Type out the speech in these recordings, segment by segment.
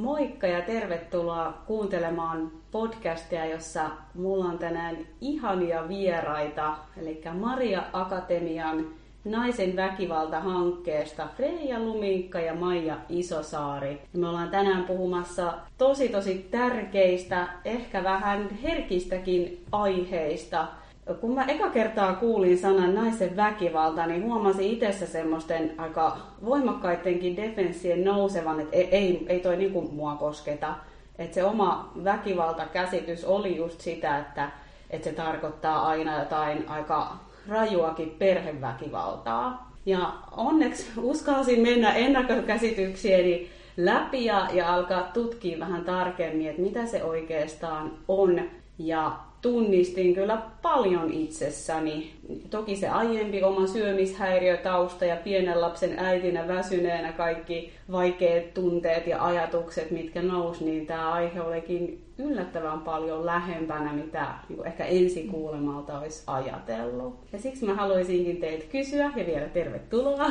Moikka ja tervetuloa kuuntelemaan podcastia, jossa mulla on tänään ihania vieraita, eli Maria Akatemian naisen väkivalta-hankkeesta Freija Luminkka ja Maija Isosaari. Me ollaan tänään puhumassa tosi tosi tärkeistä, ehkä vähän herkistäkin aiheista – kun mä eka kertaa kuulin sanan naisen väkivalta, niin huomasin itsessä semmoisten aika voimakkaittenkin defenssien nousevan, että ei, ei, ei toi niinku mua kosketa. Että se oma väkivaltakäsitys oli just sitä, että, että se tarkoittaa aina jotain aika rajuakin perheväkivaltaa. Ja onneksi uskalsin mennä ennakkokäsityksieni läpi ja, ja alkaa tutkia vähän tarkemmin, että mitä se oikeastaan on. Ja tunnistin kyllä paljon itsessäni. Toki se aiempi oma syömishäiriötausta ja pienen lapsen äitinä väsyneenä kaikki vaikeat tunteet ja ajatukset, mitkä nousi, niin tämä aihe olikin yllättävän paljon lähempänä, mitä niin ehkä ensikuulemalta olisi ajatellut. Ja siksi mä haluaisinkin teitä kysyä, ja vielä tervetuloa.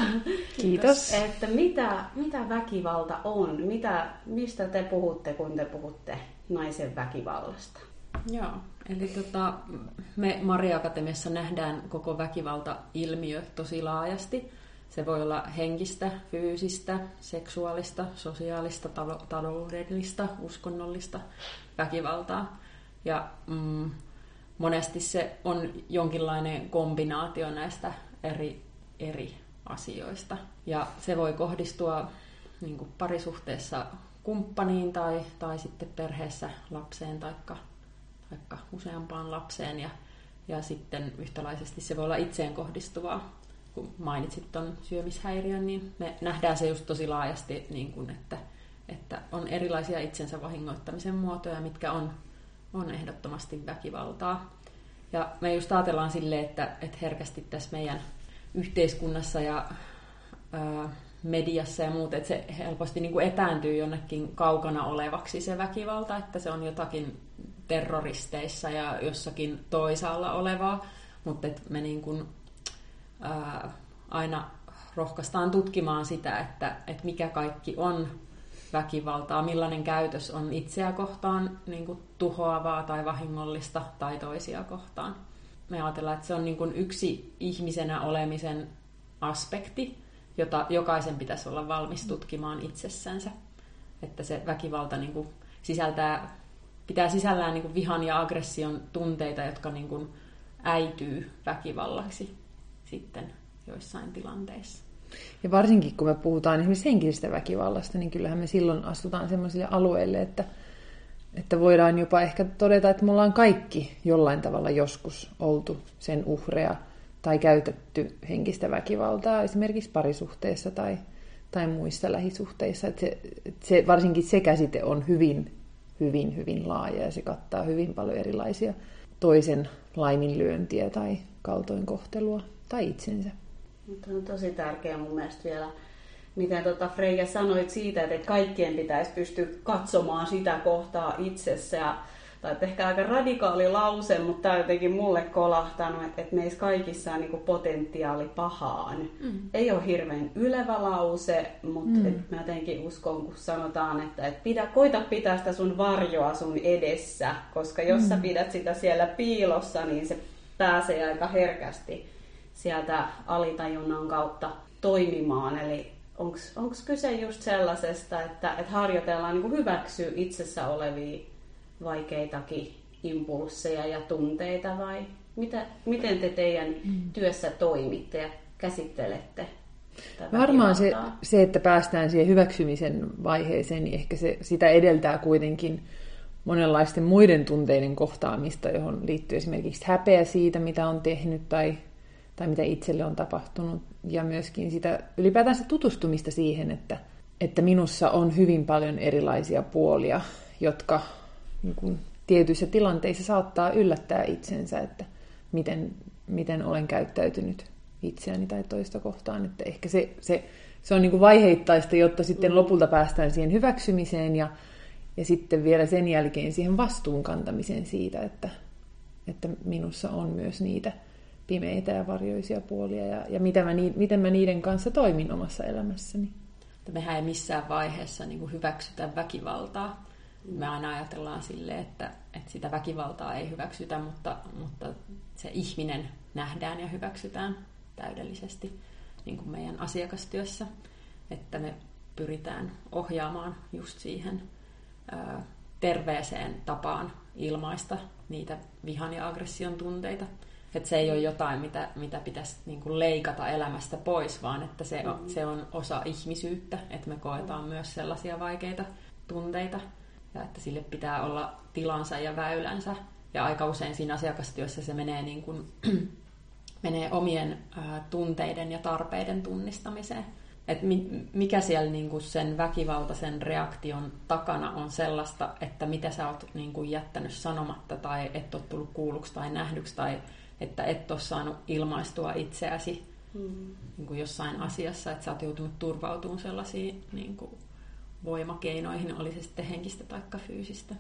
Kiitos. että mitä, mitä väkivalta on? Mitä, mistä te puhutte, kun te puhutte naisen väkivallasta? Joo, eli tota, me Maria Akatemiassa nähdään koko väkivalta-ilmiö tosi laajasti. Se voi olla henkistä, fyysistä, seksuaalista, sosiaalista, taloudellista, uskonnollista väkivaltaa. Ja mm, monesti se on jonkinlainen kombinaatio näistä eri, eri asioista. Ja se voi kohdistua niin parisuhteessa kumppaniin tai, tai sitten perheessä lapseen tai vaikka useampaan lapseen ja, ja sitten yhtälaisesti se voi olla itseen kohdistuvaa. Kun mainitsit tuon syömishäiriön, niin me nähdään se just tosi laajasti, niin kuin, että, että on erilaisia itsensä vahingoittamisen muotoja, mitkä on, on ehdottomasti väkivaltaa. Ja me just ajatellaan silleen, että, että herkästi tässä meidän yhteiskunnassa ja ää, mediassa ja muut, että se helposti niin kuin etääntyy jonnekin kaukana olevaksi se väkivalta, että se on jotakin terroristeissa ja jossakin toisaalla olevaa, mutta et me niin kuin, ää, aina rohkaistaan tutkimaan sitä, että, että mikä kaikki on väkivaltaa, millainen käytös on itseä kohtaan niin kuin tuhoavaa tai vahingollista tai toisia kohtaan. Me ajatellaan, että se on niin kuin yksi ihmisenä olemisen aspekti, jota jokaisen pitäisi olla valmis tutkimaan itsessänsä. Että se väkivalta niin kuin sisältää pitää sisällään niin kuin vihan ja aggression tunteita, jotka niin kuin äityy väkivallaksi sitten joissain tilanteissa. Ja varsinkin kun me puhutaan esimerkiksi henkisestä väkivallasta, niin kyllähän me silloin astutaan sellaisille alueille, että, että voidaan jopa ehkä todeta, että me ollaan kaikki jollain tavalla joskus oltu sen uhreja tai käytetty henkistä väkivaltaa esimerkiksi parisuhteessa tai, tai muissa lähisuhteissa. Että se, se, varsinkin se käsite on hyvin hyvin, hyvin laaja ja se kattaa hyvin paljon erilaisia toisen laiminlyöntiä tai kaltoinkohtelua tai itsensä. Mutta on tosi tärkeää mun mielestä vielä, miten tuota Freija sanoit siitä, että kaikkien pitäisi pystyä katsomaan sitä kohtaa itsessä ja tai ehkä aika radikaali lause, mutta tämä on jotenkin mulle kolahtanut, että, että meissä kaikissa on niin potentiaali pahaan. Mm. Ei ole hirveän ylevä lause, mutta mm. mä jotenkin uskon, kun sanotaan, että, että pidä, koita pitää sitä sun varjoa sun edessä, koska jos mm. sä pidät sitä siellä piilossa, niin se pääsee aika herkästi sieltä alitajunnan kautta toimimaan. Eli onko kyse just sellaisesta, että, että harjoitellaan niin hyväksyä itsessä olevia vaikeitakin impulsseja ja tunteita vai mitä, miten te teidän mm. työssä toimitte ja käsittelette? Varmaan se, se, että päästään siihen hyväksymisen vaiheeseen, niin ehkä se, sitä edeltää kuitenkin monenlaisten muiden tunteiden kohtaamista, johon liittyy esimerkiksi häpeä siitä, mitä on tehnyt tai, tai mitä itselle on tapahtunut, ja myöskin sitä ylipäätään sitä tutustumista siihen, että, että minussa on hyvin paljon erilaisia puolia, jotka niin kuin tietyissä tilanteissa saattaa yllättää itsensä, että miten, miten olen käyttäytynyt itseäni tai toista kohtaan. Että ehkä se, se, se on niin kuin vaiheittaista, jotta sitten lopulta päästään siihen hyväksymiseen ja, ja sitten vielä sen jälkeen siihen vastuun kantamiseen siitä, että, että minussa on myös niitä pimeitä ja varjoisia puolia ja, ja miten, mä, miten mä niiden kanssa toimin omassa elämässäni. mehän ei missään vaiheessa niin kuin hyväksytä väkivaltaa. Me aina ajatellaan sille, että, että sitä väkivaltaa ei hyväksytä, mutta, mutta se ihminen nähdään ja hyväksytään täydellisesti niin kuin meidän asiakastyössä. Että me pyritään ohjaamaan just siihen ää, terveeseen tapaan ilmaista niitä vihan ja aggression tunteita. Että se ei ole jotain, mitä, mitä pitäisi niin kuin leikata elämästä pois, vaan että se mm. se on osa ihmisyyttä, että me koetaan mm. myös sellaisia vaikeita tunteita ja että sille pitää olla tilansa ja väylänsä. Ja aika usein siinä asiakastyössä se menee, niin kuin, menee omien ää, tunteiden ja tarpeiden tunnistamiseen että mikä siellä niinku sen väkivaltaisen reaktion takana on sellaista, että mitä sä oot niinku jättänyt sanomatta tai et ole tullut kuulluksi tai nähdyksi tai että et ole saanut ilmaistua itseäsi mm. niinku jossain asiassa, että sä oot joutunut turvautumaan sellaisiin niinku voimakeinoihin, oli se sitten henkistä tai fyysistä.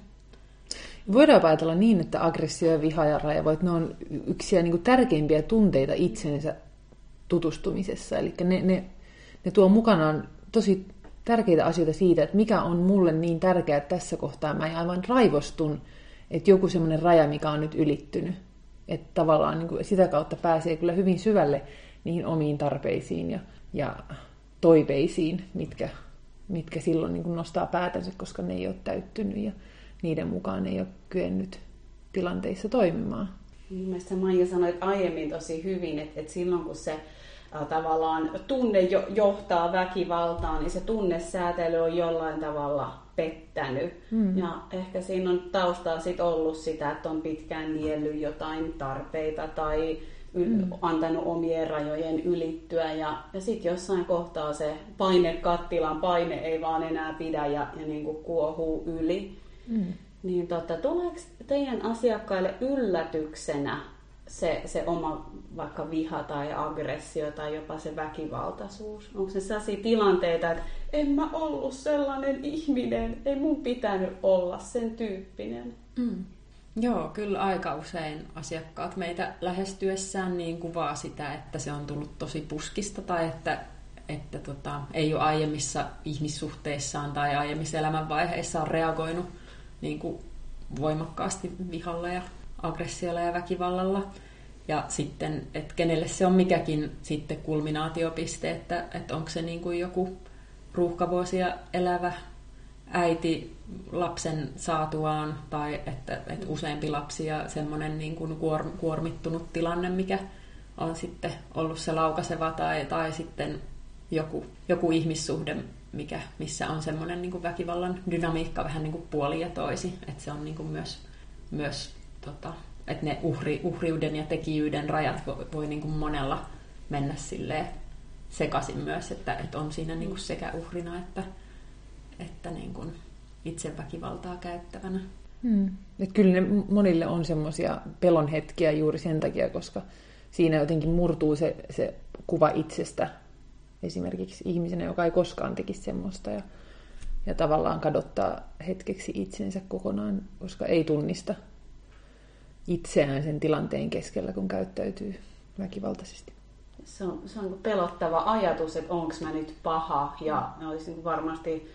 Voidaan ajatella niin, että aggressio ja viha ja että ne on yksiä niin tärkeimpiä tunteita itsensä tutustumisessa. Eli ne, ne ne tuo mukanaan tosi tärkeitä asioita siitä, että mikä on mulle niin tärkeää, tässä kohtaa mä aivan raivostun, että joku semmoinen raja, mikä on nyt ylittynyt. Että tavallaan niin kuin sitä kautta pääsee kyllä hyvin syvälle niihin omiin tarpeisiin ja, ja toiveisiin, mitkä, mitkä silloin niin nostaa päätänsä, koska ne ei ole täyttynyt ja niiden mukaan ei ole kyennyt tilanteissa toimimaan. Mielestäni Maija sanoi aiemmin tosi hyvin, että, että silloin kun se tavallaan tunne johtaa väkivaltaan, niin se tunnesäätely on jollain tavalla pettänyt. Mm. Ja ehkä siinä on taustaa sit ollut sitä, että on pitkään niellyt jotain tarpeita tai yl- mm. antanut omien rajojen ylittyä. Ja, ja sitten jossain kohtaa se paine kattilan paine ei vaan enää pidä ja, ja niin kuin kuohuu yli. Mm. Niin tota, tuleeko teidän asiakkaille yllätyksenä se, se oma vaikka viha tai aggressio tai jopa se väkivaltaisuus? Onko se sellaisia tilanteita, että en mä ollut sellainen ihminen, ei mun pitänyt olla sen tyyppinen? Mm. Joo, kyllä aika usein asiakkaat meitä lähestyessään niin kuvaa sitä, että se on tullut tosi puskista tai että, että tota, ei ole aiemmissa ihmissuhteissaan tai aiemmissa elämänvaiheissa on reagoinut niin kuin voimakkaasti vihalla ja aggressiolla ja väkivallalla. Ja sitten, että kenelle se on mikäkin sitten kulminaatiopiste, että, että onko se niin kuin joku ruuhkavuosia elävä äiti lapsen saatuaan tai että, että useampi lapsi ja semmoinen niin kuin kuormittunut tilanne, mikä on sitten ollut se laukaseva tai, tai sitten joku, joku ihmissuhde, mikä, missä on semmoinen niin kuin väkivallan dynamiikka vähän niin kuin puoli ja toisi. Että se on niin kuin myös, myös tota, että ne uhri, uhriuden ja tekijyyden rajat voi, voi niin kuin monella mennä silleen sekaisin myös, että, että on siinä niin kuin sekä uhrina että, että niin kuin itse väkivaltaa käyttävänä. Hmm. Et kyllä ne monille on semmoisia pelon hetkiä juuri sen takia, koska siinä jotenkin murtuu se, se kuva itsestä esimerkiksi ihmisenä, joka ei koskaan tekisi semmoista ja, ja tavallaan kadottaa hetkeksi itsensä kokonaan, koska ei tunnista itseään sen tilanteen keskellä, kun käyttäytyy väkivaltaisesti. Se on, se on pelottava ajatus, että onko mä nyt paha ja olisi niin varmasti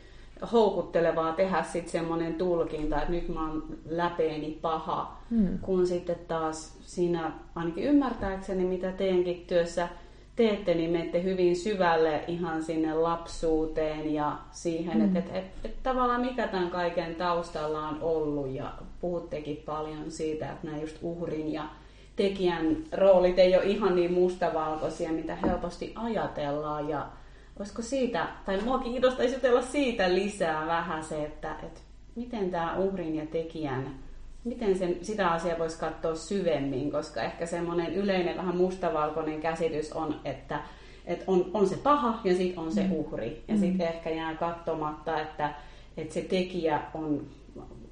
houkuttelevaa tehdä sitten semmoinen tulkinta, että nyt mä oon läpeeni paha, hmm. kun sitten taas siinä ainakin ymmärtääkseni, mitä teidänkin työssä teette, niin menette hyvin syvälle ihan sinne lapsuuteen ja siihen, mm. että et, et, et, tavallaan mikä tämän kaiken taustalla on ollut ja puhuttekin paljon siitä, että nämä just uhrin ja tekijän roolit ei ole ihan niin mustavalkoisia, mitä helposti ajatellaan ja olisiko siitä, tai mua kiinnostaisi jutella siitä lisää vähän se, että, että miten tämä uhrin ja tekijän miten sen, sitä asiaa voisi katsoa syvemmin, koska ehkä semmoinen yleinen vähän mustavalkoinen käsitys on, että, että on, on se paha ja sitten on se mm. uhri. Ja sitten mm. ehkä jää katsomatta, että, että se tekijä on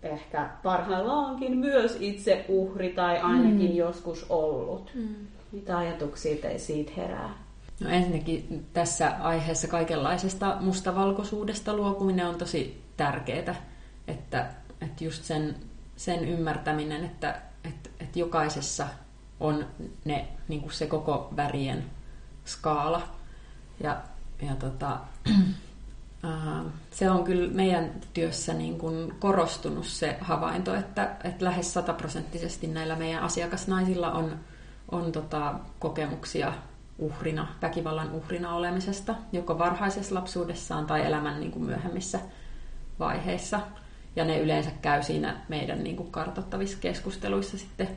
ehkä parhaillaankin myös itse uhri tai ainakin mm. joskus ollut. Mm. Mitä ajatuksia te siitä herää? No ensinnäkin tässä aiheessa kaikenlaisesta mustavalkoisuudesta luopuminen on tosi tärkeää, että, että just sen sen ymmärtäminen, että, että, että jokaisessa on ne, niin kuin se koko värien skaala. Ja, ja tota, se on kyllä meidän työssä niin kuin korostunut se havainto, että, että lähes sataprosenttisesti näillä meidän asiakasnaisilla on, on tota kokemuksia uhrina, väkivallan uhrina olemisesta, joko varhaisessa lapsuudessaan tai elämän niin kuin myöhemmissä vaiheissa. Ja ne yleensä käy siinä meidän niin kuin kartoittavissa keskusteluissa sitten,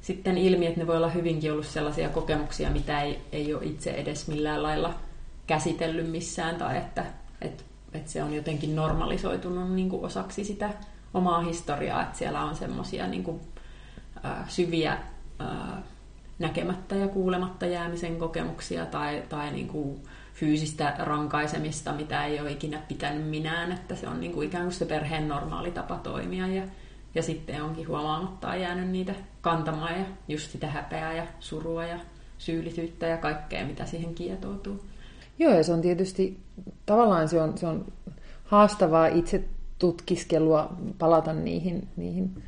sitten ilmi, että ne voi olla hyvinkin ollut sellaisia kokemuksia, mitä ei, ei ole itse edes millään lailla käsitellyt missään, tai että, että, että se on jotenkin normalisoitunut niin kuin osaksi sitä omaa historiaa, että siellä on semmoisia niin kuin, äh, syviä äh, näkemättä ja kuulematta jäämisen kokemuksia tai, tai niin kuin fyysistä rankaisemista, mitä ei ole ikinä pitänyt minään, että se on niin kuin ikään kuin se perheen normaali tapa toimia ja, ja sitten onkin huomaamatta jäänyt niitä kantamaan ja just sitä häpeää ja surua ja syyllisyyttä ja kaikkea, mitä siihen kietoutuu. Joo, ja se on tietysti, tavallaan se on, se on haastavaa itse tutkiskelua, palata niihin, niihin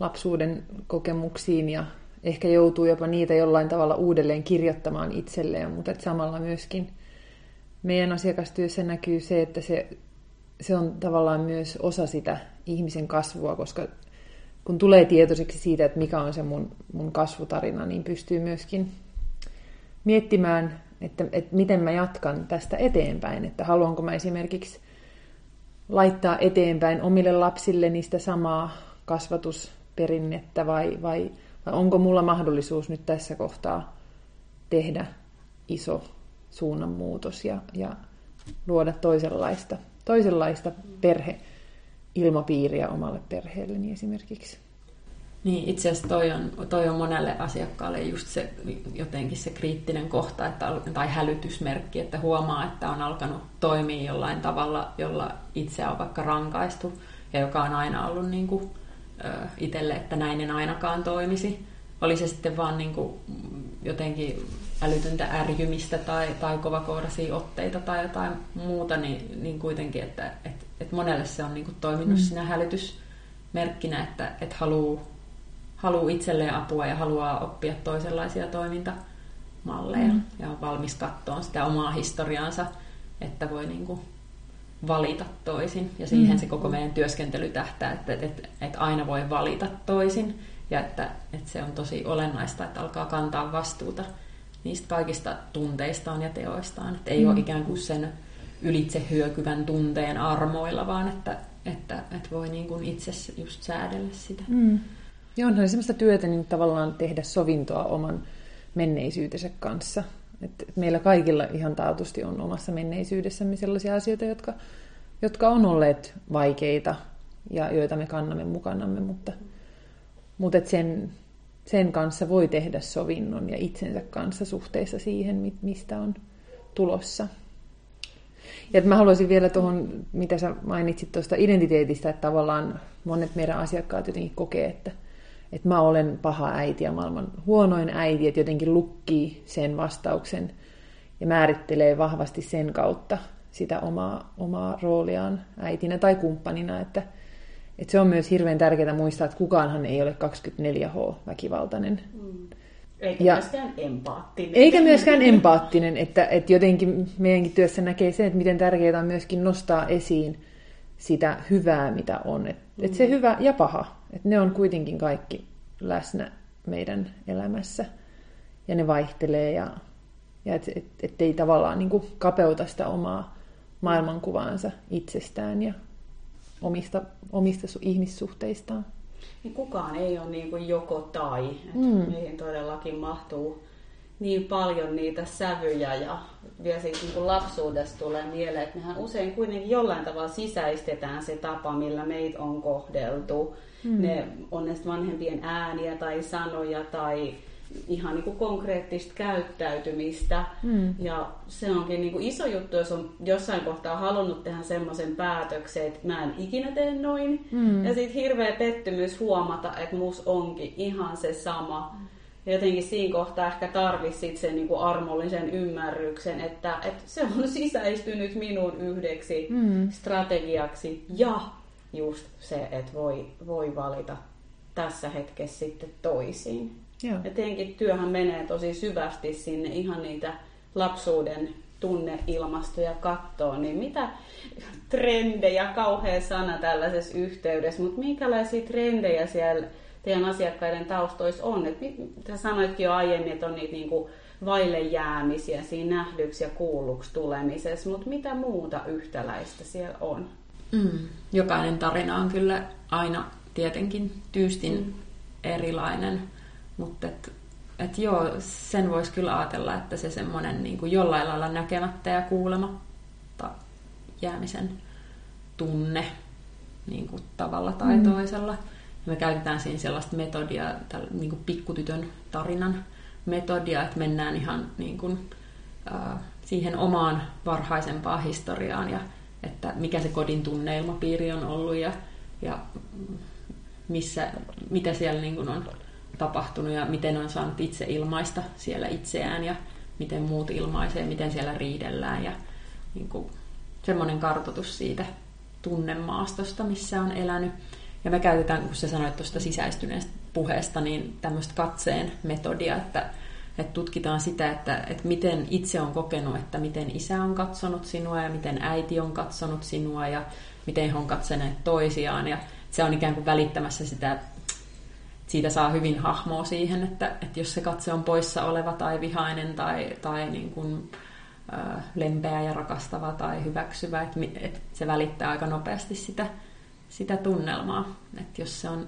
lapsuuden kokemuksiin ja ehkä joutuu jopa niitä jollain tavalla uudelleen kirjoittamaan itselleen, mutta että samalla myöskin meidän asiakastyössä näkyy se, että se, se on tavallaan myös osa sitä ihmisen kasvua, koska kun tulee tietoiseksi siitä, että mikä on se mun, mun kasvutarina, niin pystyy myöskin miettimään, että, että miten mä jatkan tästä eteenpäin, että haluanko mä esimerkiksi laittaa eteenpäin omille lapsille niistä samaa kasvatusperinnettä vai vai onko mulla mahdollisuus nyt tässä kohtaa tehdä iso suunnanmuutos ja, ja luoda toisenlaista, toisenlaista perheilmapiiriä omalle perheelleni esimerkiksi. Niin, itse asiassa toi on, toi on monelle asiakkaalle just se jotenkin se kriittinen kohta että, tai hälytysmerkki, että huomaa, että on alkanut toimia jollain tavalla, jolla itse on vaikka rankaistu ja joka on aina ollut niin kuin, itselle, että näin en ainakaan toimisi. Oli se sitten vaan niin kuin jotenkin älytöntä ärjymistä tai, tai kovakouraisia otteita tai jotain muuta, niin, niin kuitenkin, että et, et monelle se on niin kuin toiminut mm. siinä hälytysmerkkinä, että et haluaa haluu itselleen apua ja haluaa oppia toisenlaisia toimintamalleja mm. ja on valmis katsoa sitä omaa historiaansa, että voi niin kuin valita toisin. Ja siihen mm. se koko meidän työskentely tähtää, että, että, että aina voi valita toisin ja että, että se on tosi olennaista, että alkaa kantaa vastuuta niistä kaikista tunteistaan ja teoistaan. Että ei mm. ole ikään kuin sen ylitse hyökyvän tunteen armoilla, vaan että, että, että voi niin kuin itse just säädellä sitä. Mm. Ja onhan sellaista työtä niin tavallaan tehdä sovintoa oman menneisyytensä kanssa. Et meillä kaikilla ihan taatusti on omassa menneisyydessämme sellaisia asioita, jotka, jotka on olleet vaikeita ja joita me kannamme mukanamme, mutta, mutta et sen, sen kanssa voi tehdä sovinnon ja itsensä kanssa suhteessa siihen, mistä on tulossa. Ja mä haluaisin vielä tuohon, mitä sä mainitsit tuosta identiteetistä, että tavallaan monet meidän asiakkaat jotenkin kokee, että, että mä olen paha äiti ja maailman huonoin äiti, että jotenkin lukkii sen vastauksen ja määrittelee vahvasti sen kautta sitä omaa, omaa rooliaan äitinä tai kumppanina, että, että se on myös hirveän tärkeää muistaa, että kukaanhan ei ole 24H-väkivaltainen. Mm. Eikä ja, myöskään empaattinen. Eikä myöskään empaattinen, että, että jotenkin meidänkin työssä näkee sen, että miten tärkeää on myöskin nostaa esiin sitä hyvää, mitä on. Että mm. että se hyvä ja paha, että ne on kuitenkin kaikki läsnä meidän elämässä. Ja ne vaihtelee ja, ja et, et, ettei tavallaan niin kuin kapeuta sitä omaa maailmankuvaansa itsestään ja omista, omista ihmissuhteistaan. Niin kukaan ei ole niin kuin joko tai. Mm. Meihin todellakin mahtuu niin paljon niitä sävyjä ja vielä siitä niin kuin lapsuudesta tulee mieleen, että mehän usein kuitenkin jollain tavalla sisäistetään se tapa, millä meitä on kohdeltu. Mm. Ne on ne vanhempien ääniä tai sanoja tai ihan niin kuin konkreettista käyttäytymistä. Mm. Ja se onkin niin kuin iso juttu, jos on jossain kohtaa halunnut tehdä semmoisen päätöksen, että mä en ikinä tee noin. Mm. Ja sitten hirveä pettymys huomata, että mus onkin ihan se sama. Ja jotenkin siinä kohtaa ehkä tarvisi sen niin kuin armollisen ymmärryksen, että, että se on sisäistynyt minun yhdeksi mm. strategiaksi. Ja just se, että voi, voi valita tässä hetkessä sitten toisiin. Joo. Ja tietenkin työhän menee tosi syvästi sinne ihan niitä lapsuuden tunneilmastoja katsoo, niin mitä trendejä, kauhea sana tällaisessa yhteydessä, mutta minkälaisia trendejä siellä teidän asiakkaiden taustoissa on? Et, sä sanoitkin jo aiemmin, että on niitä niinku vaille jäämisiä siinä nähdyksi ja kuulluksi tulemisessa, mutta mitä muuta yhtäläistä siellä on? Mm. Jokainen tarina on kyllä aina tietenkin tyystin mm. erilainen, mutta et, et joo, sen voisi kyllä ajatella, että se semmoinen niin kuin jollain lailla näkemättä ja kuulematta jäämisen tunne niin kuin tavalla tai mm. toisella. Me käytetään siinä sellaista metodia, niin kuin pikkutytön tarinan metodia, että mennään ihan niin kuin, äh, siihen omaan varhaisempaan historiaan ja että mikä se kodin tunneilmapiiri on ollut ja, ja missä, mitä siellä niin kuin on tapahtunut ja miten on saanut itse ilmaista siellä itseään ja miten muut ilmaisee, miten siellä riidellään ja niin kuin, semmoinen kartoitus siitä tunnemaastosta, missä on elänyt. Ja me käytetään, kun sä sanoit tuosta sisäistyneestä puheesta, niin tämmöistä katseen metodia, että, että tutkitaan sitä, että, että miten itse on kokenut, että miten isä on katsonut sinua ja miten äiti on katsonut sinua ja miten he on katsoneet toisiaan. Ja se on ikään kuin välittämässä sitä, siitä saa hyvin hahmoa siihen, että, että jos se katse on poissa oleva tai vihainen tai, tai niin kuin, lempeä ja rakastava tai hyväksyvä, että, että se välittää aika nopeasti sitä, sitä tunnelmaa. Että jos, se on,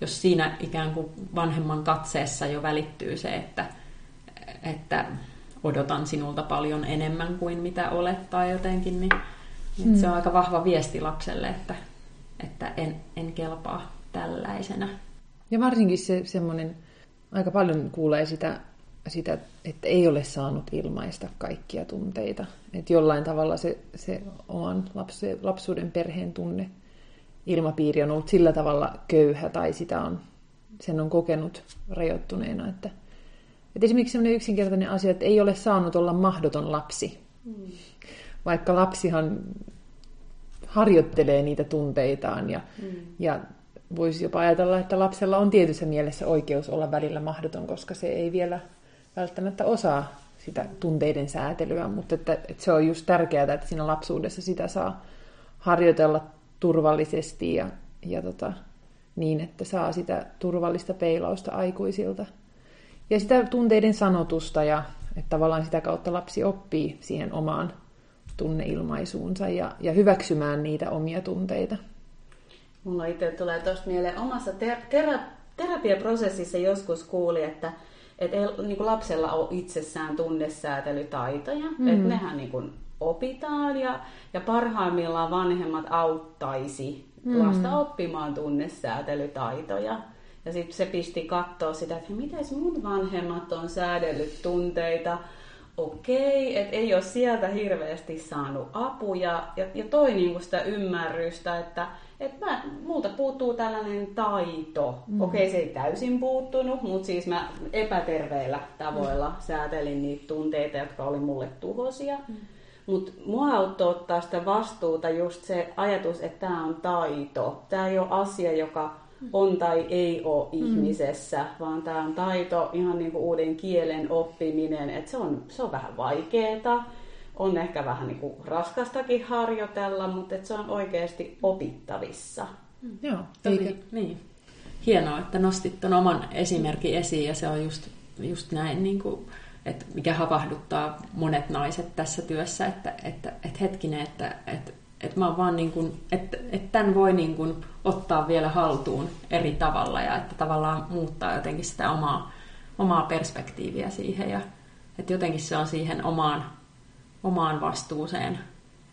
jos siinä ikään kuin vanhemman katseessa jo välittyy se, että, että odotan sinulta paljon enemmän kuin mitä olet tai jotenkin, niin mm. se on aika vahva viesti lapselle, että, että en, en kelpaa tällaisena. Ja varsinkin se semmoinen, aika paljon kuulee sitä, sitä, että ei ole saanut ilmaista kaikkia tunteita. Että jollain tavalla se, se oman lapsuuden perheen tunne ilmapiiri on ollut sillä tavalla köyhä tai sitä on, sen on kokenut rajoittuneena, että, että esimerkiksi sellainen yksinkertainen asia, että ei ole saanut olla mahdoton lapsi. Mm. Vaikka lapsihan harjoittelee niitä tunteitaan ja, mm. ja voisi jopa ajatella, että lapsella on tietyssä mielessä oikeus olla välillä mahdoton, koska se ei vielä välttämättä osaa sitä tunteiden säätelyä, mutta että, että se on just tärkeää, että siinä lapsuudessa sitä saa harjoitella turvallisesti ja, ja tota, niin, että saa sitä turvallista peilausta aikuisilta. Ja sitä tunteiden sanotusta ja että tavallaan sitä kautta lapsi oppii siihen omaan tunneilmaisuunsa ja, ja hyväksymään niitä omia tunteita. Mulla itse tulee tuosta mieleen omassa ter- ter- terapiaprosessissa joskus kuuli, että et ei niin lapsella ole itsessään tunnesäätelytaitoja, mm. että nehän niin kuin opitaan ja, ja parhaimmillaan vanhemmat auttaisi mm. lasta oppimaan tunnesäätelytaitoja. Ja sitten se pisti katsoa sitä, että miten mun vanhemmat on säädellyt tunteita, okei, että ei ole sieltä hirveästi saanut apuja ja, ja toi niinku sitä ymmärrystä, että et mä, multa puuttuu tällainen taito. Mm. Okei, se ei täysin puuttunut, mutta siis mä epäterveillä tavoilla mm. säätelin niitä tunteita, jotka oli mulle tuhosia. Mm. Mutta mua auttoi ottaa sitä vastuuta just se ajatus, että tämä on taito. Tämä ei ole asia, joka on tai ei ole mm. ihmisessä, vaan tämä on taito, ihan niin kuin uuden kielen oppiminen, että se on, se on vähän vaikeaa, on ehkä vähän niin kuin raskastakin harjoitella, mutta että se on oikeasti opittavissa. Mm. Joo, eikä. Niin. Hienoa, että nostit tuon oman esimerkin esiin ja se on just, just näin, niin kuin, että mikä havahduttaa monet naiset tässä työssä, että, että, että hetkinen, että, että että mä vaan niin kuin, että, että tämän voi niin kuin ottaa vielä haltuun eri tavalla ja että tavallaan muuttaa jotenkin sitä omaa, omaa perspektiiviä siihen ja että jotenkin se on siihen omaan, omaan vastuuseen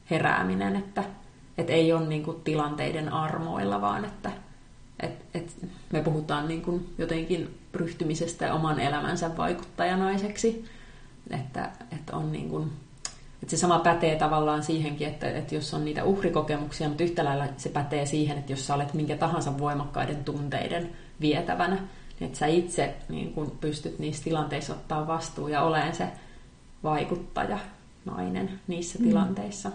herääminen, että, että ei ole niin kuin tilanteiden armoilla, vaan että, että, että me puhutaan niin kuin jotenkin ryhtymisestä oman elämänsä vaikuttajanaiseksi, että, että on niin kuin että se sama pätee tavallaan siihenkin, että, että jos on niitä uhrikokemuksia, mutta yhtä lailla se pätee siihen, että jos sä olet minkä tahansa voimakkaiden tunteiden vietävänä, niin että sä itse niin kun pystyt niissä tilanteissa ottaa vastuu ja oleen se vaikuttaja nainen niissä mm. tilanteissa.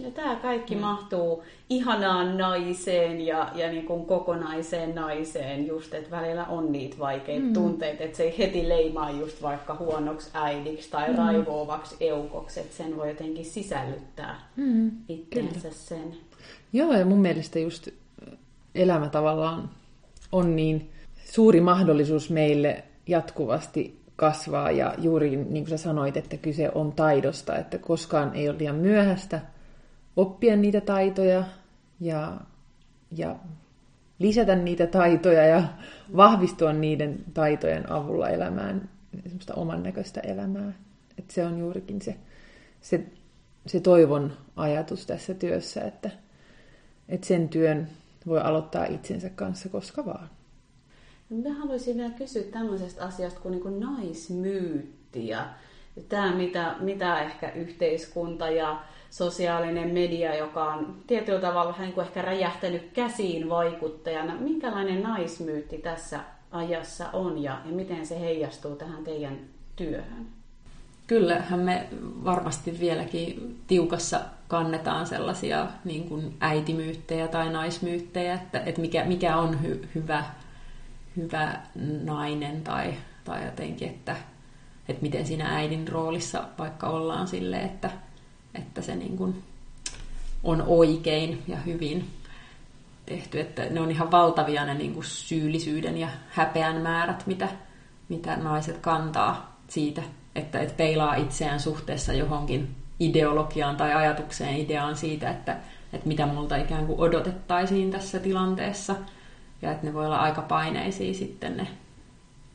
Ja tämä kaikki mm. mahtuu ihanaan naiseen ja, ja niin kuin kokonaiseen naiseen, just että välillä on niitä vaikeita mm. tunteita, että se ei heti leimaa just vaikka huonoksi äidiksi tai mm. raivoavaksi eukoksi, että sen voi jotenkin sisällyttää mm. itseensä sen. Joo, ja mun mielestä just elämä tavallaan on niin suuri mahdollisuus meille jatkuvasti kasvaa ja juuri niin kuin sä sanoit, että kyse on taidosta, että koskaan ei ole liian myöhäistä oppia niitä taitoja ja, ja lisätä niitä taitoja ja vahvistua niiden taitojen avulla elämään semmoista oman näköistä elämää. että se on juurikin se, se, se toivon ajatus tässä työssä, että, että sen työn voi aloittaa itsensä kanssa koska vaan. Mä haluaisin vielä kysyä tämmöisestä asiasta kuin, niin kuin naismyytti ja tämä, mitä, mitä ehkä yhteiskunta ja sosiaalinen media, joka on tietyllä tavalla vähän niin kuin ehkä räjähtänyt käsiin vaikuttajana. Minkälainen naismyytti tässä ajassa on ja, ja miten se heijastuu tähän teidän työhön? Kyllähän me varmasti vieläkin tiukassa kannetaan sellaisia niin kuin äitimyyttejä tai naismyyttejä, että, että mikä, mikä on hy, hyvä hyvä nainen tai, tai jotenkin, että, että miten siinä äidin roolissa vaikka ollaan sille, että, että se niin kuin on oikein ja hyvin tehty. Että ne on ihan valtavia ne niin kuin syyllisyyden ja häpeän määrät, mitä, mitä naiset kantaa siitä, että, että peilaa itseään suhteessa johonkin ideologiaan tai ajatukseen, ideaan siitä, että, että mitä multa ikään kuin odotettaisiin tässä tilanteessa – ja että ne voi olla aika paineisia sitten ne,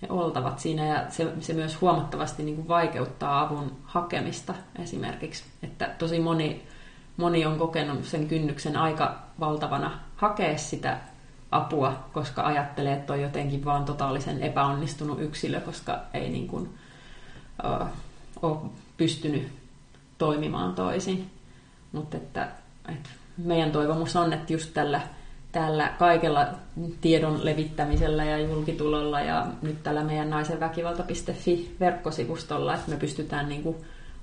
ne oltavat siinä ja se, se myös huomattavasti niin kuin vaikeuttaa avun hakemista esimerkiksi, että tosi moni, moni on kokenut sen kynnyksen aika valtavana hakea sitä apua, koska ajattelee, että on jotenkin vaan totaalisen epäonnistunut yksilö, koska ei niin kuin, uh, ole pystynyt toimimaan toisin. Mutta että, että meidän toivomus on, että just tällä tällä kaikella tiedon levittämisellä ja julkitulolla ja nyt tällä meidän naisenväkivalta.fi-verkkosivustolla, että me pystytään niin kuin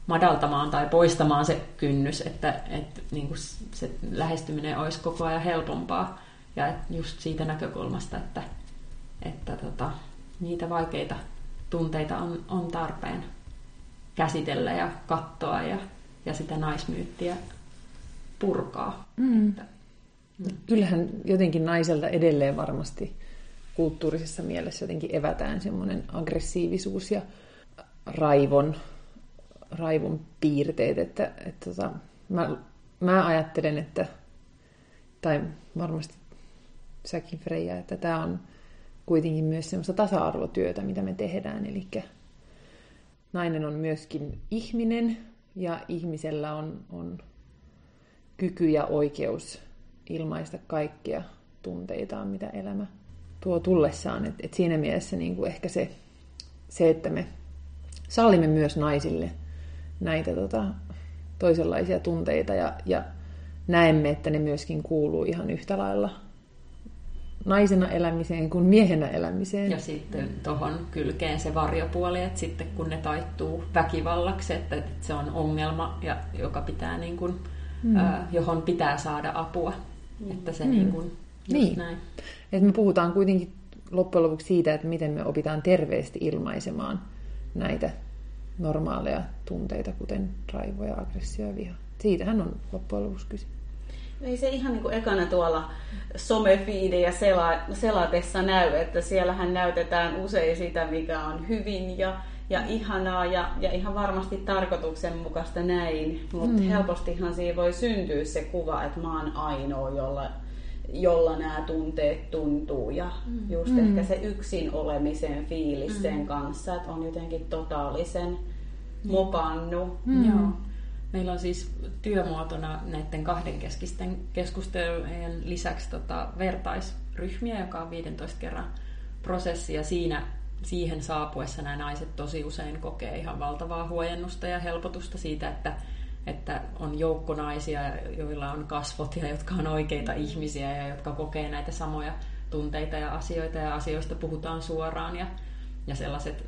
madaltamaan tai poistamaan se kynnys, että, että niin kuin se lähestyminen olisi koko ajan helpompaa. Ja just siitä näkökulmasta, että, että tota, niitä vaikeita tunteita on, on tarpeen käsitellä ja katsoa ja, ja sitä naismyyttiä purkaa. Mm. Että, Kyllähän jotenkin naiselta edelleen varmasti kulttuurisessa mielessä jotenkin evätään semmoinen aggressiivisuus ja raivon, raivon piirteet, että, että tota, mä, mä ajattelen, että, tai varmasti säkin Freija, että tämä on kuitenkin myös semmoista tasa-arvotyötä, mitä me tehdään, eli nainen on myöskin ihminen ja ihmisellä on, on kyky ja oikeus ilmaista kaikkia tunteitaan, mitä elämä tuo tullessaan. Et, et siinä mielessä niin kuin ehkä se, se, että me sallimme myös naisille näitä tota, toisenlaisia tunteita ja, ja näemme, että ne myöskin kuuluu ihan yhtä lailla naisena elämiseen kuin miehenä elämiseen. Ja sitten tuohon kylkeen se varjopuoli, että sitten kun ne taittuu väkivallaksi, että, se on ongelma, ja joka pitää niin kuin, mm. johon pitää saada apua, että se mm. niin kuin, niin. näin. Et me puhutaan kuitenkin loppujen lopuksi siitä, että miten me opitaan terveesti ilmaisemaan näitä normaaleja tunteita, kuten raivo ja aggressio ja viha. Siitähän on loppujen lopuksi kyse. Ei se ihan niin kuin ekana tuolla somefiidejä sela, selatessa näy, että siellähän näytetään usein sitä, mikä on hyvin ja ja ihanaa ja, ja ihan varmasti tarkoituksenmukaista näin, mutta mm. helpostihan siinä voi syntyä se kuva, että mä oon ainoa, jolla, jolla nämä tunteet tuntuu ja mm. just mm. ehkä se yksin olemisen fiilis mm. sen kanssa, että on jotenkin totaalisen mm. mokannut. Mm. Joo. Meillä on siis työmuotona näiden kahdenkeskisten keskustelujen lisäksi tota vertaisryhmiä, joka on 15 kerran prosessi ja siinä siihen saapuessa nämä naiset tosi usein kokee ihan valtavaa huojennusta ja helpotusta siitä, että, että on joukko naisia, joilla on kasvot ja jotka on oikeita ihmisiä ja jotka kokee näitä samoja tunteita ja asioita ja asioista puhutaan suoraan ja, ja sellaiset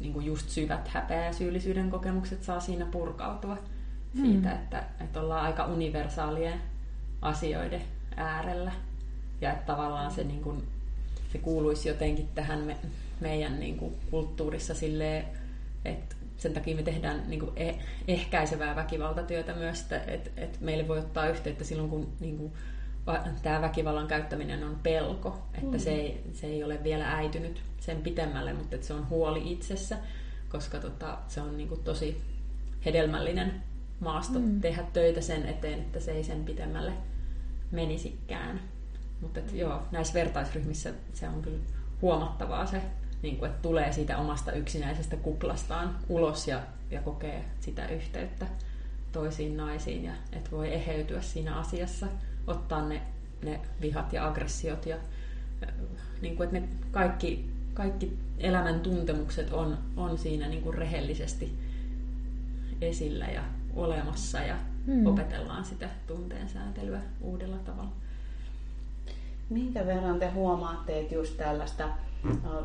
niin kuin just syvät häpeä ja syyllisyyden kokemukset saa siinä purkautua. siitä, mm. että, että ollaan aika universaalien asioiden äärellä. Ja että tavallaan se, niin kuin, se kuuluisi jotenkin tähän me, meidän niin kuin, kulttuurissa silleen, että sen takia me tehdään niin kuin, eh, ehkäisevää väkivaltatyötä myös, että, että, että meille voi ottaa yhteyttä silloin, kun niin kuin, tämä väkivallan käyttäminen on pelko, että mm. se, ei, se ei ole vielä äitynyt sen pitemmälle, mutta että se on huoli itsessä, koska tota, se on niin kuin, tosi hedelmällinen maasto mm. tehdä töitä sen eteen, että se ei sen pitemmälle menisikään. Mutta joo, näissä vertaisryhmissä se on kyllä huomattavaa se, niin kuin, että tulee siitä omasta yksinäisestä kuplastaan ulos ja, ja kokee sitä yhteyttä toisiin naisiin ja että voi eheytyä siinä asiassa, ottaa ne, ne vihat ja aggressiot ja niin kuin, että ne kaikki, kaikki elämän tuntemukset on, on siinä niin kuin rehellisesti esillä ja olemassa ja hmm. opetellaan sitä tunteen sääntelyä uudella tavalla. Minkä verran te huomaatte, että just tällaista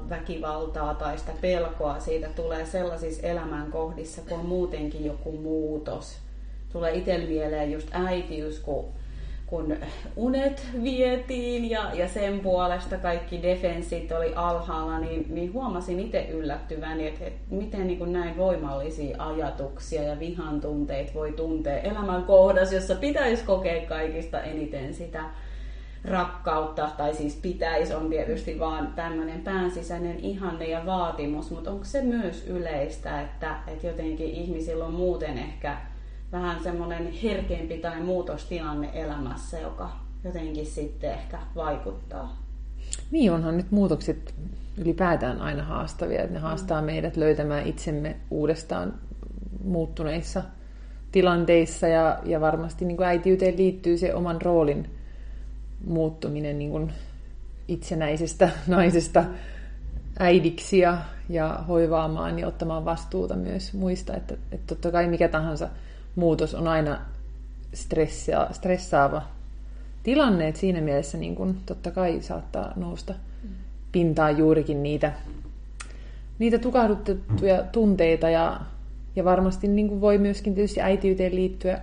väkivaltaa tai sitä pelkoa siitä tulee sellaisissa elämänkohdissa, kun on muutenkin joku muutos. Tulee itsellä mieleen just äitiys, kun, kun unet vietiin ja, ja sen puolesta kaikki defenssit oli alhaalla, niin, niin huomasin itse yllättyväni, että, että miten niin kuin näin voimallisia ajatuksia ja vihan tunteita voi tuntea elämän kohdassa, jossa pitäisi kokea kaikista eniten sitä rakkautta, tai siis pitäisi, on tietysti vaan tämmöinen päänsisäinen ihanne ja vaatimus, mutta onko se myös yleistä, että, että jotenkin ihmisillä on muuten ehkä vähän semmoinen herkempi tai muutostilanne elämässä, joka jotenkin sitten ehkä vaikuttaa? Niin, onhan nyt muutokset ylipäätään aina haastavia, että ne haastaa meidät löytämään itsemme uudestaan muuttuneissa tilanteissa ja, ja varmasti niin kuin äitiyteen liittyy se oman roolin muuttuminen niin kuin itsenäisestä naisesta äidiksi ja, ja hoivaamaan ja ottamaan vastuuta myös muista. Että, että totta kai mikä tahansa muutos on aina stressia, stressaava tilanne, että siinä mielessä niin kuin, totta kai saattaa nousta pintaan juurikin niitä, niitä tukahdutettuja tunteita. Ja, ja varmasti niin kuin voi myöskin tietysti äitiyteen liittyä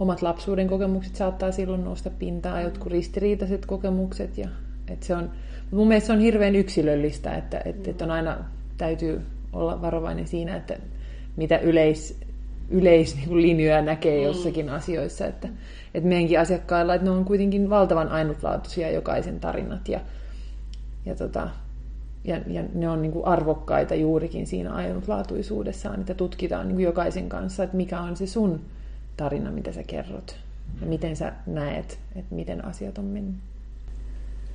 omat lapsuuden kokemukset saattaa silloin nousta pintaan, jotkut ristiriitaiset kokemukset. Ja, että se on, mun mielestä se on hirveän yksilöllistä, että, että, että on aina täytyy olla varovainen siinä, että mitä yleis, yleis niin linjoja näkee mm. jossakin mm. asioissa. Että, että meidänkin asiakkailla, että ne on kuitenkin valtavan ainutlaatuisia jokaisen tarinat ja, ja, tota, ja, ja ne on niin kuin arvokkaita juurikin siinä ainutlaatuisuudessaan, että tutkitaan niin kuin jokaisen kanssa, että mikä on se sun tarina, mitä sä kerrot ja miten sä näet, että miten asiat on mennyt.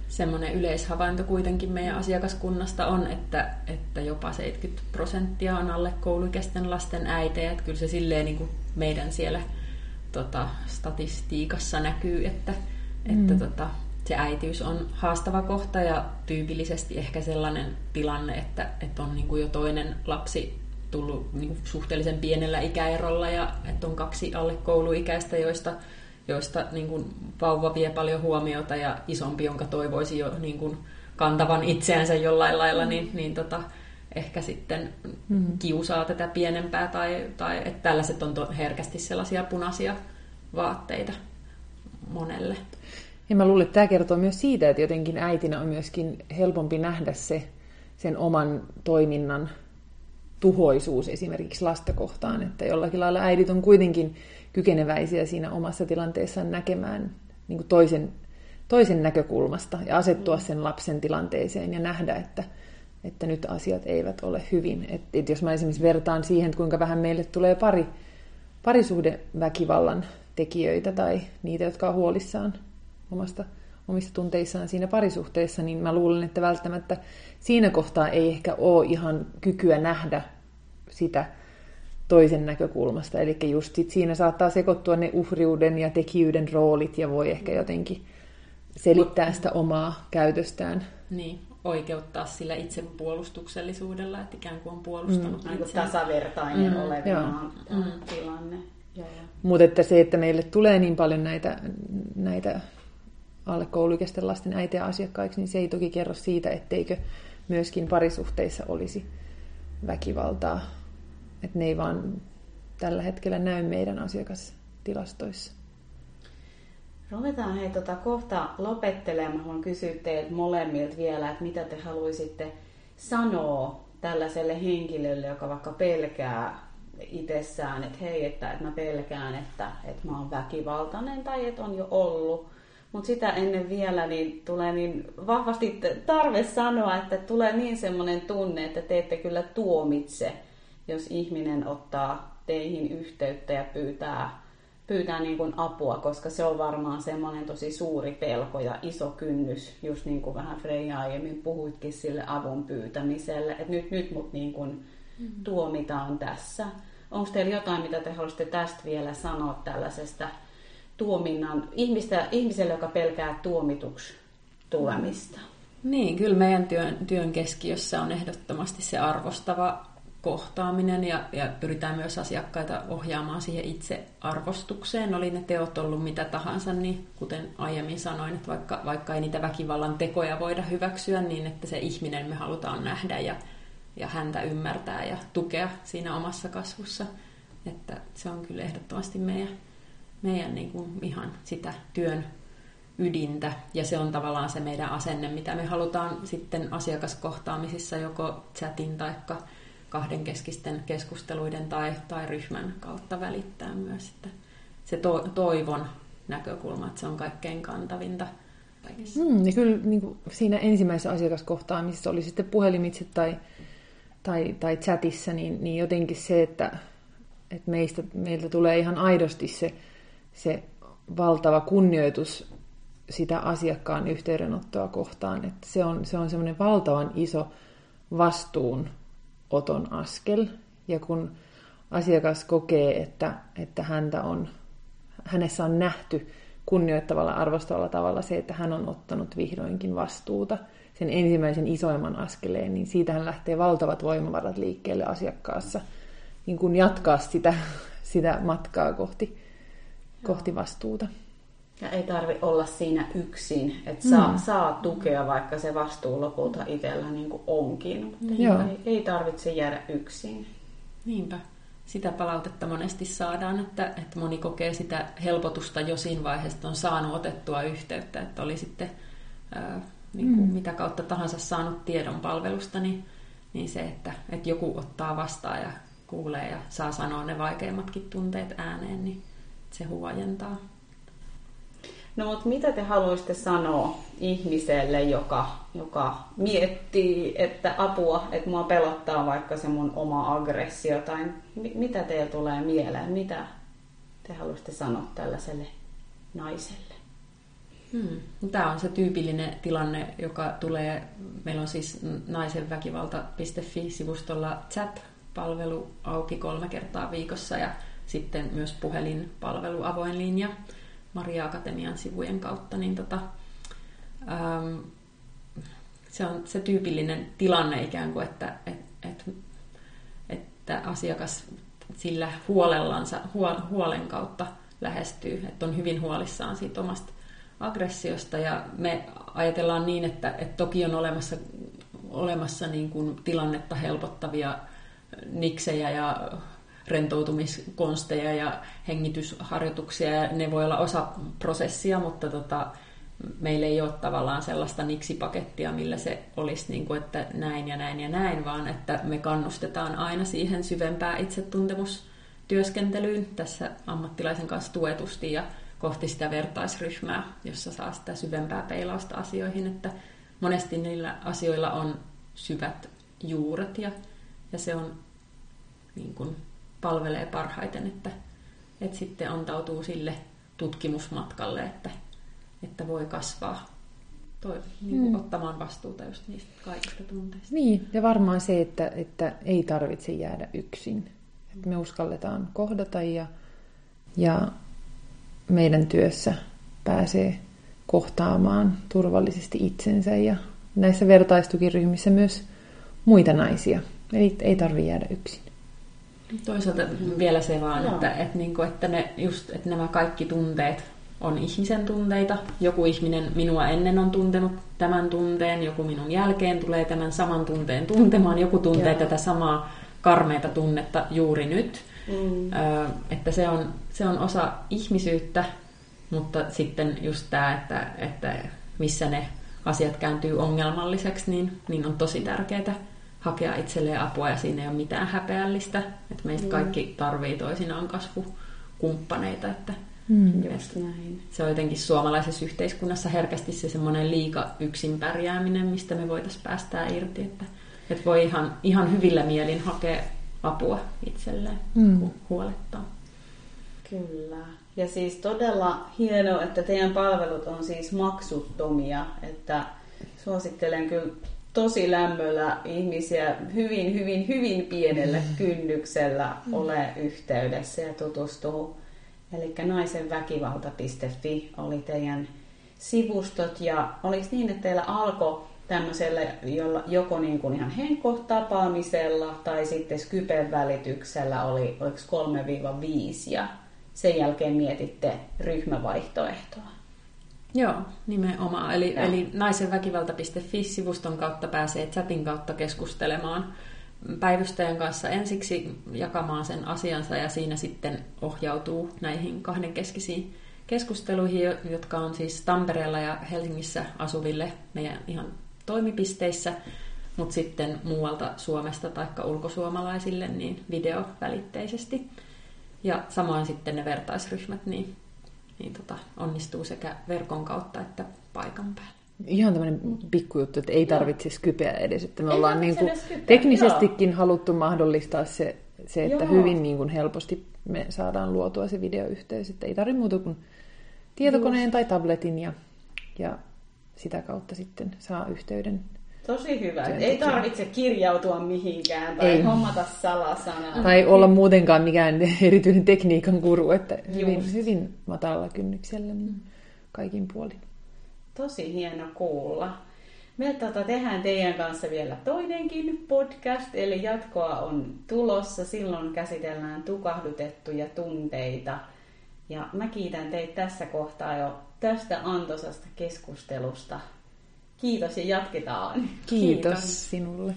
Semmoinen yleishavainto kuitenkin meidän asiakaskunnasta on, että, että jopa 70 prosenttia on alle kouluikäisten lasten äitejä. Että kyllä se silleen niin kuin meidän siellä tota, statistiikassa näkyy, että, mm. että tota, se äitiys on haastava kohta ja tyypillisesti ehkä sellainen tilanne, että, että on niin kuin jo toinen lapsi tullut niin kuin suhteellisen pienellä ikäerolla ja että on kaksi alle kouluikäistä, joista, joista niin kuin vauva vie paljon huomiota ja isompi, jonka toivoisi jo niin kuin kantavan itseänsä jollain lailla, niin, niin tota, ehkä sitten mm. kiusaa tätä pienempää tai, tai että tällaiset on to, herkästi sellaisia punaisia vaatteita monelle. Ja mä luulen, että tämä kertoo myös siitä, että jotenkin äitinä on myöskin helpompi nähdä se sen oman toiminnan tuhoisuus esimerkiksi lasta kohtaan, että jollakin lailla äidit on kuitenkin kykeneväisiä siinä omassa tilanteessaan näkemään niin kuin toisen, toisen näkökulmasta ja asettua sen lapsen tilanteeseen ja nähdä, että, että nyt asiat eivät ole hyvin. Et, et jos mä esimerkiksi vertaan siihen, kuinka vähän meille tulee pari, parisuhdeväkivallan tekijöitä tai niitä, jotka on huolissaan omasta, omista tunteissaan siinä parisuhteessa, niin mä luulen, että välttämättä siinä kohtaa ei ehkä ole ihan kykyä nähdä sitä toisen näkökulmasta. Eli just sit siinä saattaa sekoittua ne uhriuden ja tekijyyden roolit ja voi ehkä jotenkin selittää sitä omaa käytöstään. Niin, oikeuttaa sillä itsepuolustuksellisuudella, että ikään kuin on puolustanut mm. itseään. tasavertainen mm. oleva mm. tilanne. Mutta että se, että meille tulee niin paljon näitä, näitä alle kouluikäisten lasten äitiä asiakkaiksi, niin se ei toki kerro siitä, etteikö myöskin parisuhteissa olisi väkivaltaa. Että ne ei vaan tällä hetkellä näy meidän asiakastilastoissa. Ruvetaan hei tota kohta lopettelemaan. Haluan kysyä teiltä molemmilta vielä, että mitä te haluaisitte sanoa tällaiselle henkilölle, joka vaikka pelkää itsessään, että hei, että, että mä pelkään, että, että mä oon väkivaltainen tai että on jo ollut. Mutta sitä ennen vielä niin tulee niin vahvasti tarve sanoa, että tulee niin semmoinen tunne, että te ette kyllä tuomitse, jos ihminen ottaa teihin yhteyttä ja pyytää, pyytää niin kuin apua, koska se on varmaan semmoinen tosi suuri pelko ja iso kynnys, just niin kuin vähän Freija aiemmin puhuitkin sille avun pyytämiselle, että nyt, nyt mut niin kuin mm. tuomitaan tässä. Onko teillä jotain, mitä te haluaisitte tästä vielä sanoa tällaisesta tuominnan ihmistä, ihmiselle, joka pelkää tuomituksi tulemista? Niin, kyllä meidän työn, työn keskiössä on ehdottomasti se arvostava kohtaaminen ja, ja pyritään myös asiakkaita ohjaamaan siihen itse arvostukseen. Oli ne teot ollut mitä tahansa, niin kuten aiemmin sanoin, että vaikka, vaikka ei niitä väkivallan tekoja voida hyväksyä, niin että se ihminen me halutaan nähdä ja, ja häntä ymmärtää ja tukea siinä omassa kasvussa. Että se on kyllä ehdottomasti meidän, meidän niin kuin ihan sitä työn ydintä ja se on tavallaan se meidän asenne, mitä me halutaan sitten asiakaskohtaamisissa joko chatin tai kahdenkeskisten keskusteluiden tai, tai ryhmän kautta välittää myös. Että se to, toivon näkökulma, että se on kaikkein kantavinta Mm, niin kyllä niin kuin siinä ensimmäisessä asiakaskohtaamisessa oli sitten puhelimitse tai, tai, tai chatissa, niin, niin jotenkin se, että, että meistä, meiltä tulee ihan aidosti se, se valtava kunnioitus sitä asiakkaan yhteydenottoa kohtaan. Että se on, se on semmoinen valtavan iso vastuun oton askel. Ja kun asiakas kokee, että, että häntä on, hänessä on nähty kunnioittavalla arvostavalla tavalla se, että hän on ottanut vihdoinkin vastuuta sen ensimmäisen isoimman askeleen, niin siitähän lähtee valtavat voimavarat liikkeelle asiakkaassa niin kun jatkaa sitä, sitä matkaa kohti, kohti vastuuta. Ja ei tarvi olla siinä yksin, että saa, mm. saa tukea, vaikka se vastuu lopulta itsellä niin kuin onkin. Mutta ei, ei tarvitse jäädä yksin. Niinpä. Sitä palautetta monesti saadaan, että, että moni kokee sitä helpotusta jo siinä vaiheessa, että on saanut otettua yhteyttä, että oli sitten ää, niin kuin mm. mitä kautta tahansa saanut tiedon palvelusta, niin, niin se, että, että joku ottaa vastaan ja kuulee ja saa sanoa ne vaikeimmatkin tunteet ääneen, niin se huojentaa. No mutta mitä te haluaisitte sanoa ihmiselle, joka, joka miettii, että apua, että mua pelottaa vaikka se mun oma aggressio, tai mitä teille tulee mieleen, mitä te haluaisitte sanoa tällaiselle naiselle? Hmm. Tämä on se tyypillinen tilanne, joka tulee, meillä on siis naisenväkivalta.fi-sivustolla chat-palvelu auki kolme kertaa viikossa ja sitten myös puhelinpalvelu avoin linja. Maria Akatemian sivujen kautta, niin tota, ähm, se on se tyypillinen tilanne ikään kuin, että, et, et, että asiakas sillä huolellansa, huolen kautta lähestyy, että on hyvin huolissaan siitä omasta aggressiosta. Ja me ajatellaan niin, että, että toki on olemassa, olemassa niin kuin tilannetta helpottavia niksejä ja rentoutumiskonsteja ja hengitysharjoituksia, ja ne voi olla osa prosessia, mutta tota, meillä ei ole tavallaan sellaista niksipakettia, millä se olisi niin kuin, että näin ja näin ja näin, vaan että me kannustetaan aina siihen syvempää itsetuntemustyöskentelyyn. Tässä ammattilaisen kanssa tuetusti ja kohti sitä vertaisryhmää, jossa saa sitä syvempää peilausta asioihin, että monesti niillä asioilla on syvät juuret ja, ja se on niin kuin, palvelee parhaiten, että, että sitten antautuu sille tutkimusmatkalle, että, että voi kasvaa toi, niin kuin mm. ottamaan vastuuta just niistä kaikista tunteista. Niin, ja varmaan se, että, että ei tarvitse jäädä yksin. Että me uskalletaan kohdata ja, ja meidän työssä pääsee kohtaamaan turvallisesti itsensä ja näissä vertaistukiryhmissä myös muita naisia. Eli ei tarvitse jäädä yksin. Toisaalta vielä se vaan, että, että, niin kuin, että, ne, just, että nämä kaikki tunteet on ihmisen tunteita. Joku ihminen minua ennen on tuntenut tämän tunteen, joku minun jälkeen tulee tämän saman tunteen tuntemaan, joku tuntee Joo. tätä samaa karmeita tunnetta juuri nyt. Mm. Ö, että se on, se on osa ihmisyyttä, mutta sitten just tämä, että, että missä ne asiat kääntyy ongelmalliseksi, niin, niin on tosi tärkeää hakea itselleen apua ja siinä ei ole mitään häpeällistä. Että meistä mm. kaikki tarvii toisinaan kasvukumppaneita. Että, mm. Just näin. Se on jotenkin suomalaisessa yhteiskunnassa herkästi se semmoinen liika yksin pärjääminen, mistä me voitaisiin päästää irti. Että, että voi ihan, ihan hyvillä mielin hakea apua itselleen, mm. kun huolettaa. Kyllä. Ja siis todella hienoa, että teidän palvelut on siis maksuttomia, että suosittelen kyllä tosi lämmöllä ihmisiä hyvin, hyvin, hyvin pienellä kynnyksellä ole yhteydessä ja tutustuu. Eli naisenväkivalta.fi oli teidän sivustot ja oliko niin, että teillä alkoi tämmöisellä jolla, joko niin kuin ihan henkkotapaamisella tai sitten Skypen välityksellä oli, oliko 3-5 ja sen jälkeen mietitte ryhmävaihtoehtoa. Joo, nimenomaan. Eli, Joo. eli naisenväkivalta.fi-sivuston kautta pääsee chatin kautta keskustelemaan päivystäjän kanssa ensiksi jakamaan sen asiansa ja siinä sitten ohjautuu näihin kahdenkeskisiin keskusteluihin, jotka on siis Tampereella ja Helsingissä asuville meidän ihan toimipisteissä, mutta sitten muualta Suomesta tai ulkosuomalaisille niin videovälitteisesti. Ja samoin sitten ne vertaisryhmät niin, niin tota, onnistuu sekä verkon kautta että paikan päällä. Ihan tämmöinen pikkujuttu, että ei tarvitse skypeä edes. Että me ei ollaan niin kuin teknisestikin Joo. haluttu mahdollistaa se, se että Joo. hyvin niin kuin helposti me saadaan luotua se videoyhteys. Että ei tarvitse muuta kuin tietokoneen Just. tai tabletin ja, ja sitä kautta sitten saa yhteyden Tosi hyvä. Ei tarvitse kirjautua mihinkään tai Ei. hommata salasanaa. Tai olla muutenkaan mikään erityinen tekniikan guru, että hyvin, hyvin matalalla kynnyksellä niin mm. kaikin puolin. Tosi hieno kuulla. Me tota, tehdään teidän kanssa vielä toinenkin podcast, eli jatkoa on tulossa. Silloin käsitellään tukahdutettuja tunteita. Ja mä kiitän teitä tässä kohtaa jo tästä antosasta keskustelusta. Kiitos ja jatketaan. Kiitos, Kiitos. sinulle.